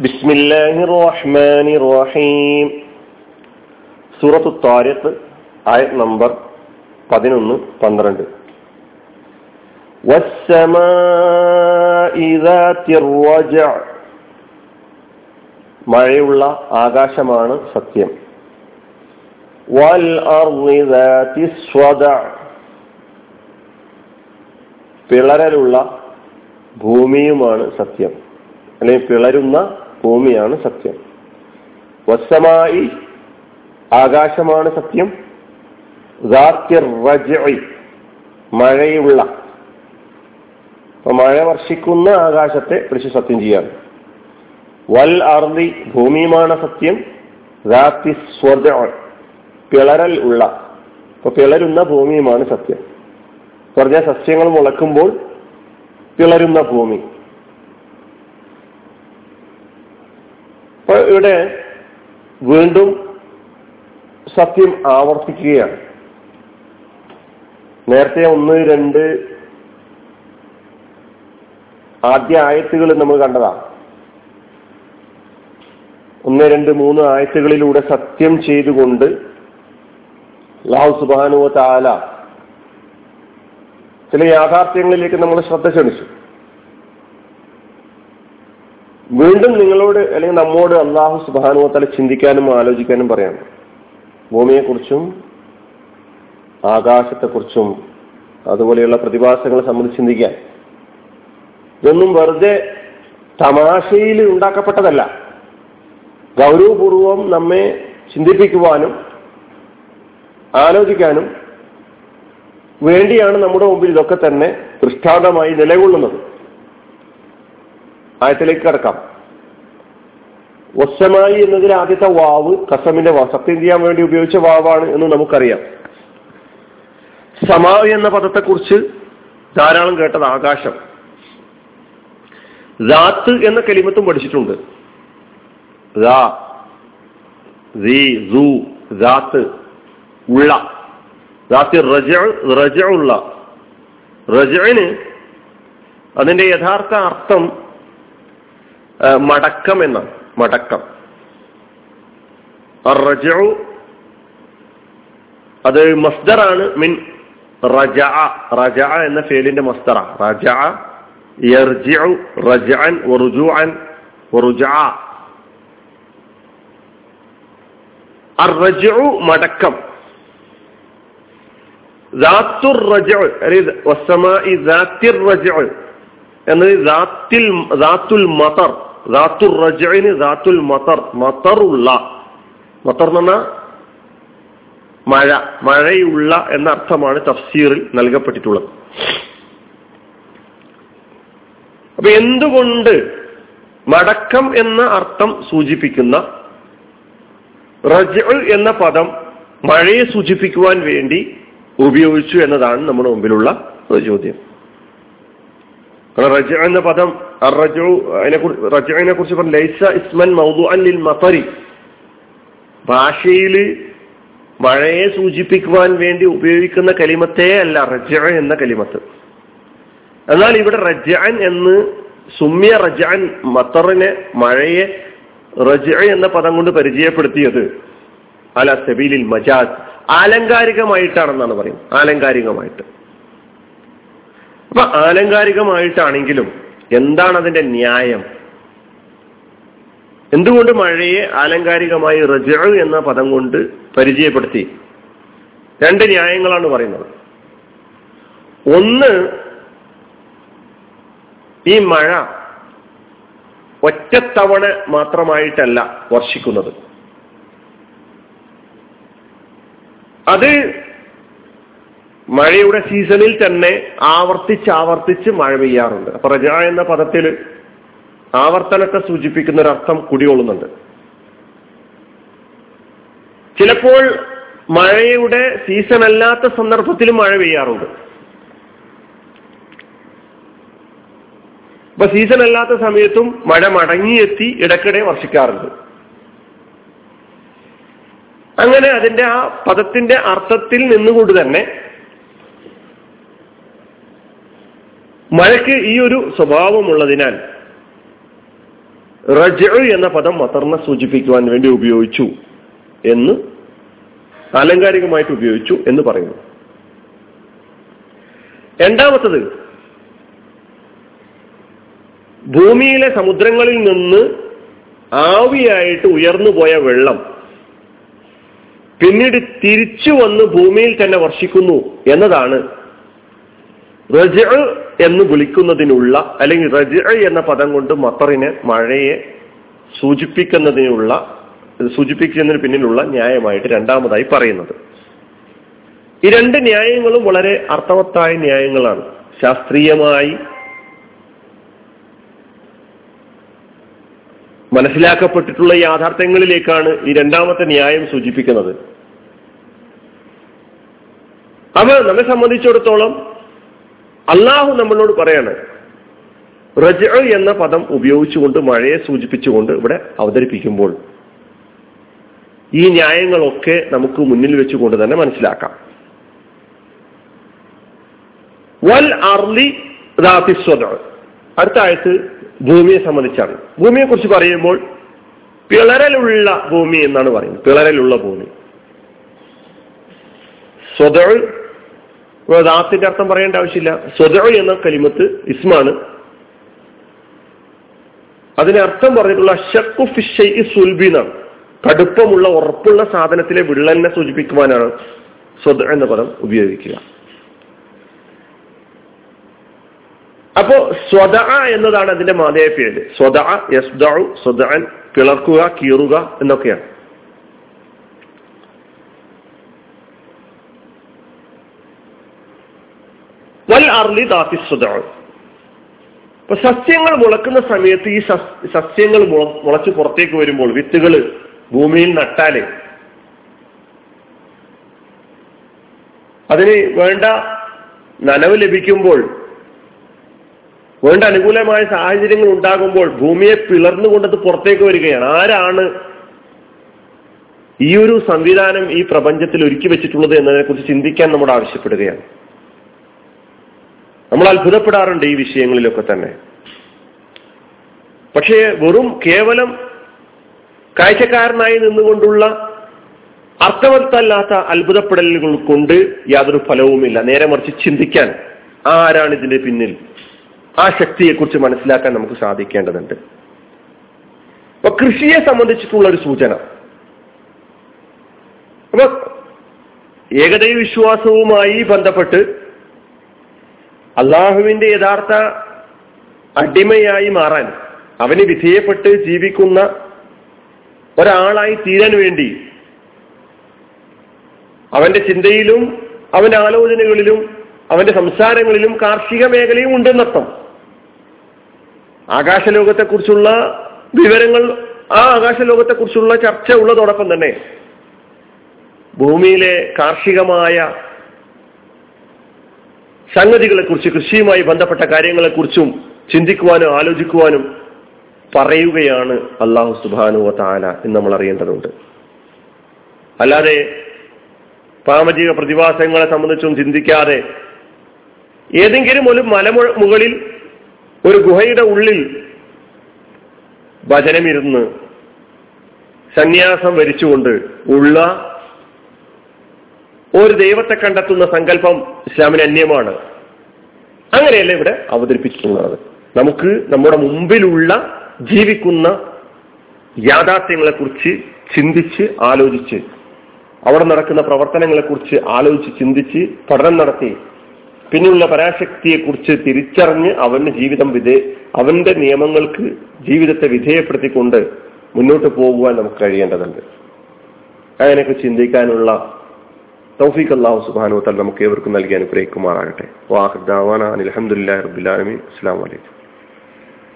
بسم الله الرحمن الرحيم സൂറത്തു താരിഖ് ആയ നമ്പർ പതിനൊന്ന് പന്ത്രണ്ട് മഴയുള്ള ആകാശമാണ് സത്യം വൽ പിളരലുള്ള ഭൂമിയുമാണ് സത്യം അല്ലെങ്കിൽ പിളരുന്ന ഭൂമിയാണ് സത്യം. വസ്സമായി ആകാശമാണ് സത്യം. മഴയുള്ള. മഴ വർഷിക്കുന്ന ആകാശത്തെ പിടിച്ച് സത്യം ചെയ്യാണ് വൽ അർദി ഭൂമിയുമാണ് സത്യം. പിളരൽ ഉള്ള. അപ്പൊ പിളരുന്ന ഭൂമിയുമാണ് സത്യം. പറഞ്ഞ സസ്യങ്ങൾ മുളക്കുമ്പോൾ പിളരുന്ന ഭൂമി. അപ്പൊ ഇവിടെ വീണ്ടും സത്യം ആവർത്തിക്കുകയാണ്. നേരത്തെ ഒന്ന് രണ്ട് ആദ്യ ആയത്തുകൾ നമ്മൾ കണ്ടതാ. ഒന്ന് രണ്ട് മൂന്ന് ആയത്തുകളിലൂടെ സത്യം ചെയ്തുകൊണ്ട് ലാഹു സുബാനുവ താല ചില യാഥാർത്ഥ്യങ്ങളിലേക്ക് നമ്മൾ ശ്രദ്ധ ക്ഷണിച്ചു. വീണ്ടും നിങ്ങളോട് അല്ലെങ്കിൽ നമ്മോട് അള്ളാഹു സുബാനുവത്തല ചിന്തിക്കാനും ആലോചിക്കാനും പറയാണ്. ഭൂമിയെക്കുറിച്ചും ആകാശത്തെക്കുറിച്ചും അതുപോലെയുള്ള പ്രതിഭാസങ്ങളെ സംബന്ധിച്ച് ചിന്തിക്കാൻ. ഇതൊന്നും വെറുതെ തമാശയിൽ ഉണ്ടാക്കപ്പെട്ടതല്ല. ഗൗരവപൂർവം നമ്മെ ചിന്തിപ്പിക്കുവാനും ആലോചിക്കാനും വേണ്ടിയാണ് നമ്മുടെ മുമ്പിൽ ഇതൊക്കെ തന്നെ ദൃഷ്ടാന്തമായി നിലകൊള്ളുന്നത്. ആയത്തിലേക്ക് കിടക്കാം. വസ്സമായി എന്നതിൽ ആദ്യത്തെ വാവ് കസമിന്റെ വാവ് സത്യം ചെയ്യാൻ വേണ്ടി ഉപയോഗിച്ച വാവാണ് എന്ന് നമുക്കറിയാം. സമാവ് എന്ന പദത്തെക്കുറിച്ച് ധാരാളം കേട്ടത് ആകാശം. ദാത്ത് എന്ന കലിമത്തും പഠിച്ചിട്ടുണ്ട്. ഉള്ള. റജ ഉള്ള റജന് അതിന്റെ യഥാർത്ഥ അർത്ഥം മടക്കം എന്നാണ് മടക്കം. റജു അത് മസ്ദറാണ് മിൻ റജ റജ എന്ന ഫേലിന്റെ മസ്ദറ. റജ യർജിഉ റജഅൻ വറുജുഅൻ വറുജഅ അർറജഉ മടക്കം. റജഉ റജഉ. എന്നത് ദാത്തുൽ മതർ. ദാത്തുൽ റജഇന് റാത്തുൽ മതർ മതറുള്ള. മതർ മഴ. മഴയുള്ള എന്ന അർത്ഥമാണ് തഫ്സീറിൽ നൽകപ്പെട്ടിട്ടുള്ളത്. അപ്പൊ എന്തുകൊണ്ട് മടക്കം എന്ന അർത്ഥം സൂചിപ്പിക്കുന്ന റജ എന്ന പദം മഴയെ സൂചിപ്പിക്കുവാൻ വേണ്ടി ഉപയോഗിച്ചു എന്നതാണ് നമ്മുടെ മുമ്പിലുള്ള ഒരു ചോദ്യം. റജ എന്ന പദം റജുവിനെ കുറിച്ച് പറഞ്ഞു ലൈസ ഇസ്മൻ മൗദു അല്ലിൽ മഫറി ഭാഷയിൽ മഴയെ സൂചിപ്പിക്കുവാൻ വേണ്ടി ഉപയോഗിക്കുന്ന കലിമത്തേ അല്ല റജ എന്ന കലിമത്ത്. എന്നാൽ ഇവിടെ റജാൻ എന്ന് സുമ്യ റജാൻ മത്തറിനെ മഴയെ റജ എന്ന പദം കൊണ്ട് പരിചയപ്പെടുത്തിയത് അല സബീലിൽ മജാദ്. ആലങ്കാരികമായിട്ടാണെന്നാണ് പറയും ആലങ്കാരികമായിട്ട്. അപ്പൊ ആലങ്കാരികമായിട്ടാണെങ്കിലും എന്താണ് അതിന്റെ ന്യായം? എന്തുകൊണ്ട് മഴയെ ആലങ്കാരികമായി റജ എന്ന പദം കൊണ്ട് പരിചയപ്പെടുത്തി? രണ്ട് ന്യായങ്ങളാണ് പറയുന്നത്. ഒന്ന് ഈ മഴ ഒറ്റത്തവണ മാത്രമായിട്ടല്ല വർഷിക്കുന്നത്. അത് മഴയുടെ സീസണിൽ തന്നെ ആവർത്തിച്ച് ആവർത്തിച്ച് മഴ പെയ്യാറുണ്ട്. അപ്പൊ റജ എന്ന പദത്തിൽ ആവർത്തനത്തെ സൂചിപ്പിക്കുന്ന ഒരു അർത്ഥം കുടികൊള്ളുന്നുണ്ട്. ചിലപ്പോൾ മഴയുടെ സീസൺ അല്ലാത്ത സന്ദർഭത്തിലും മഴ പെയ്യാറുണ്ട്. ഇപ്പൊ സീസൺ അല്ലാത്ത സമയത്തും മഴ മടങ്ങിയെത്തി ഇടയ്ക്കിടെ വർഷിക്കാറുണ്ട്. അങ്ങനെ അതിന്റെ ആ പദത്തിന്റെ അർത്ഥത്തിൽ നിന്നുകൊണ്ട് തന്നെ മഴയ്ക്ക് ഈ ഒരു സ്വഭാവമുള്ളതിനാൽ റജ് എന്ന പദം മത്തറിനെ സൂചിപ്പിക്കുവാൻ വേണ്ടി ഉപയോഗിച്ചു എന്ന് ആലങ്കാരികമായിട്ട് ഉപയോഗിച്ചു എന്ന് പറയുന്നു. രണ്ടാമത്തത് ഭൂമിയിലെ സമുദ്രങ്ങളിൽ നിന്ന് ആവിയായിട്ട് ഉയർന്നു പോയ വെള്ളം പിന്നീട് തിരിച്ചു വന്ന് ഭൂമിയിൽ തന്നെ വർഷിക്കുന്നു എന്നതാണ്. റജ എന്ന് വിളിക്കുന്നതിനുള്ള അല്ലെങ്കിൽ റജ എന്ന പദം കൊണ്ട് മത്തറിനെ മഴയെ സൂചിപ്പിക്കുന്നതിനുള്ള സൂചിപ്പിക്കുന്നതിന് പിന്നിലുള്ള ന്യായമായിട്ട് രണ്ടാമതായി പറയുന്നത്. ഈ രണ്ട് ന്യായങ്ങളും വളരെ അർത്ഥവത്തായ ന്യായങ്ങളാണ്. ശാസ്ത്രീയമായി മനസ്സിലാക്കപ്പെട്ടിട്ടുള്ള യാഥാർത്ഥ്യങ്ങളിലേക്കാണ് ഈ രണ്ടാമത്തെ ന്യായം സൂചിപ്പിക്കുന്നത്. അവ നമ്മെ സംബന്ധിച്ചിടത്തോളം അള്ളാഹു നമ്മളോട് പറയാണ് റജ എന്ന പദം ഉപയോഗിച്ചുകൊണ്ട് മഴയെ സൂചിപ്പിച്ചുകൊണ്ട് ഇവിടെ അവതരിപ്പിക്കുമ്പോൾ ഈ ന്യായങ്ങളൊക്കെ നമുക്ക് മുന്നിൽ വെച്ചുകൊണ്ട് തന്നെ മനസ്സിലാക്കാം. വൽ അർലി അടുത്ത ആയത്ത് ഭൂമിയെ സംബന്ധിച്ചാണ്. ഭൂമിയെ കുറിച്ച് പറയുമ്പോൾ പിളരലുള്ള ഭൂമി എന്നാണ് പറയുന്നത്. പിളരലുള്ള ഭൂമി. സ്വതൾ ദാത്തിന്റെ അർത്ഥം പറയേണ്ട ആവശ്യമില്ല. സ്വതൾ എന്ന കലിമത്ത് ഇസ്മാണ്. അതിന് അർത്ഥം പറഞ്ഞിട്ടുള്ള ഷക്കു ഫിഷൈ സുൽബി എന്നാണ്. കടുപ്പമുള്ള ഉറപ്പുള്ള സാധനത്തിലെ വിള്ളലിനെ സൂചിപ്പിക്കുവാനാണ് സ്വത എന്ന പദം ഉപയോഗിക്കുക. അപ്പോ സ്വത എന്നതാണ് അതിന്റെ മാതയ പേര് സ്വത യസ്ദു സ്വതൻ പിളർക്കുക കീറുക എന്നൊക്കെയാണ് വൽ അർലി ഇപ്പൊ സസ്യങ്ങൾ മുളക്കുന്ന സമയത്ത് ഈ സസ്യങ്ങൾ മുളച്ച് പുറത്തേക്ക് വരുമ്പോൾ വിത്തുകൾ ഭൂമിയിൽ നട്ടാൽ അതിന് വേണ്ട നനവ് ലഭിക്കുമ്പോൾ വേണ്ട അനുകൂലമായ സാഹചര്യങ്ങൾ ഉണ്ടാകുമ്പോൾ ഭൂമിയെ പിളർന്നുകൊണ്ടത് പുറത്തേക്ക് വരികയാണ്. ആരാണ് ഈ ഒരു സംവിധാനം ഈ പ്രപഞ്ചത്തിൽ ഒരുക്കി വെച്ചിട്ടുള്ളത് എന്നതിനെക്കുറിച്ച് ചിന്തിക്കാൻ നമ്മൾ ആവശ്യപ്പെടുകയാണ്. നമ്മൾ അത്ഭുതപ്പെടാറുണ്ട് ഈ വിഷയങ്ങളിലൊക്കെ തന്നെ. പക്ഷേ വെറും കേവലം കാഴ്ചക്കാരനായി നിന്നുകൊണ്ടുള്ള അർത്ഥവത്തല്ലാത്ത അത്ഭുതപ്പെടലുകൾ കൊണ്ട് യാതൊരു ഫലവുമില്ല. നേരെ മറിച്ച് ചിന്തിക്കാൻ ആരാണ് ഇതിന്റെ പിന്നിൽ? ആ ശക്തിയെക്കുറിച്ച് മനസ്സിലാക്കാൻ നമുക്ക് സാധിക്കേണ്ടതുണ്ട്. അപ്പൊ കൃഷിയെ സംബന്ധിച്ചിട്ടുള്ള ഒരു സൂചന. അപ്പൊ ഏകദൈവ വിശ്വാസവുമായി ബന്ധപ്പെട്ട് അള്ളാഹുവിന്റെ യഥാർത്ഥ അടിമയായി മാറാൻ അവന് വിധേയപ്പെട്ട് ജീവിക്കുന്ന ഒരാളായി തീരാൻ വേണ്ടി അവന്റെ ചിന്തയിലും അവന്റെ ആലോചനകളിലും അവന്റെ സംസാരങ്ങളിലും കാർഷിക മേഖലയും ഉണ്ടെന്നർത്ഥം ആകാശലോകത്തെക്കുറിച്ചുള്ള വിവരങ്ങൾ ആ ആകാശലോകത്തെക്കുറിച്ചുള്ള ചർച്ച ഉള്ളതോടൊപ്പം തന്നെ ഭൂമിയിലെ കാർഷികമായ സംഗതികളെക്കുറിച്ച് കൃഷിയുമായി ബന്ധപ്പെട്ട കാര്യങ്ങളെക്കുറിച്ചും ചിന്തിക്കുവാനും ആലോചിക്കുവാനും പറയുകയാണ് അള്ളാഹു സുബാനു താല എന്ന് നമ്മൾ അറിയേണ്ടതുണ്ട്. അല്ലാതെ സാമജിക പ്രതിഭാസങ്ങളെ സംബന്ധിച്ചും ചിന്തിക്കാതെ ഏതെങ്കിലും ഒരു മലമു മുകളിൽ ഒരു ഗുഹയുടെ ഉള്ളിൽ ഭജനമിരുന്ന് സന്യാസം വരിച്ചുകൊണ്ട് ഉള്ള ഒരു ദൈവത്തെ കണ്ടെത്തുന്ന സങ്കല്പം ഇസ്ലാമിന് അന്യമാണ്. അങ്ങനെയല്ല ഇവിടെ അവതരിപ്പിച്ചിട്ടുള്ളത്. നമുക്ക് നമ്മുടെ മുമ്പിലുള്ള ജീവിക്കുന്ന യാഥാർത്ഥ്യങ്ങളെ കുറിച്ച് ചിന്തിച്ച് ആലോചിച്ച് അവിടെ നടക്കുന്ന പ്രവർത്തനങ്ങളെ കുറിച്ച് ആലോചിച്ച് ചിന്തിച്ച് പഠനം നടത്തി പിന്നെയുള്ള പരാശക്തിയെക്കുറിച്ച് തിരിച്ചറിഞ്ഞ് അവന്റെ ജീവിതം വിധേ അവന്റെ നിയമങ്ങൾക്ക് ജീവിതത്തെ വിധേയപ്പെടുത്തിക്കൊണ്ട് മുന്നോട്ട് പോകുവാൻ നമുക്ക് കഴിയേണ്ടതുണ്ട്. അങ്ങനെയൊക്കെ ചിന്തിക്കാനുള്ള തൗഫീഖ് അള്ളാഹു സുബാനു തല്ല നമുക്ക് ഏവർക്കും നൽകി അനുഗ്രഹിക്കുമാറാകട്ടെ. വാഹ് ദാവാന അലഹമുല്ലാ റബുലാലമി അസ്സാം വലൈക്കും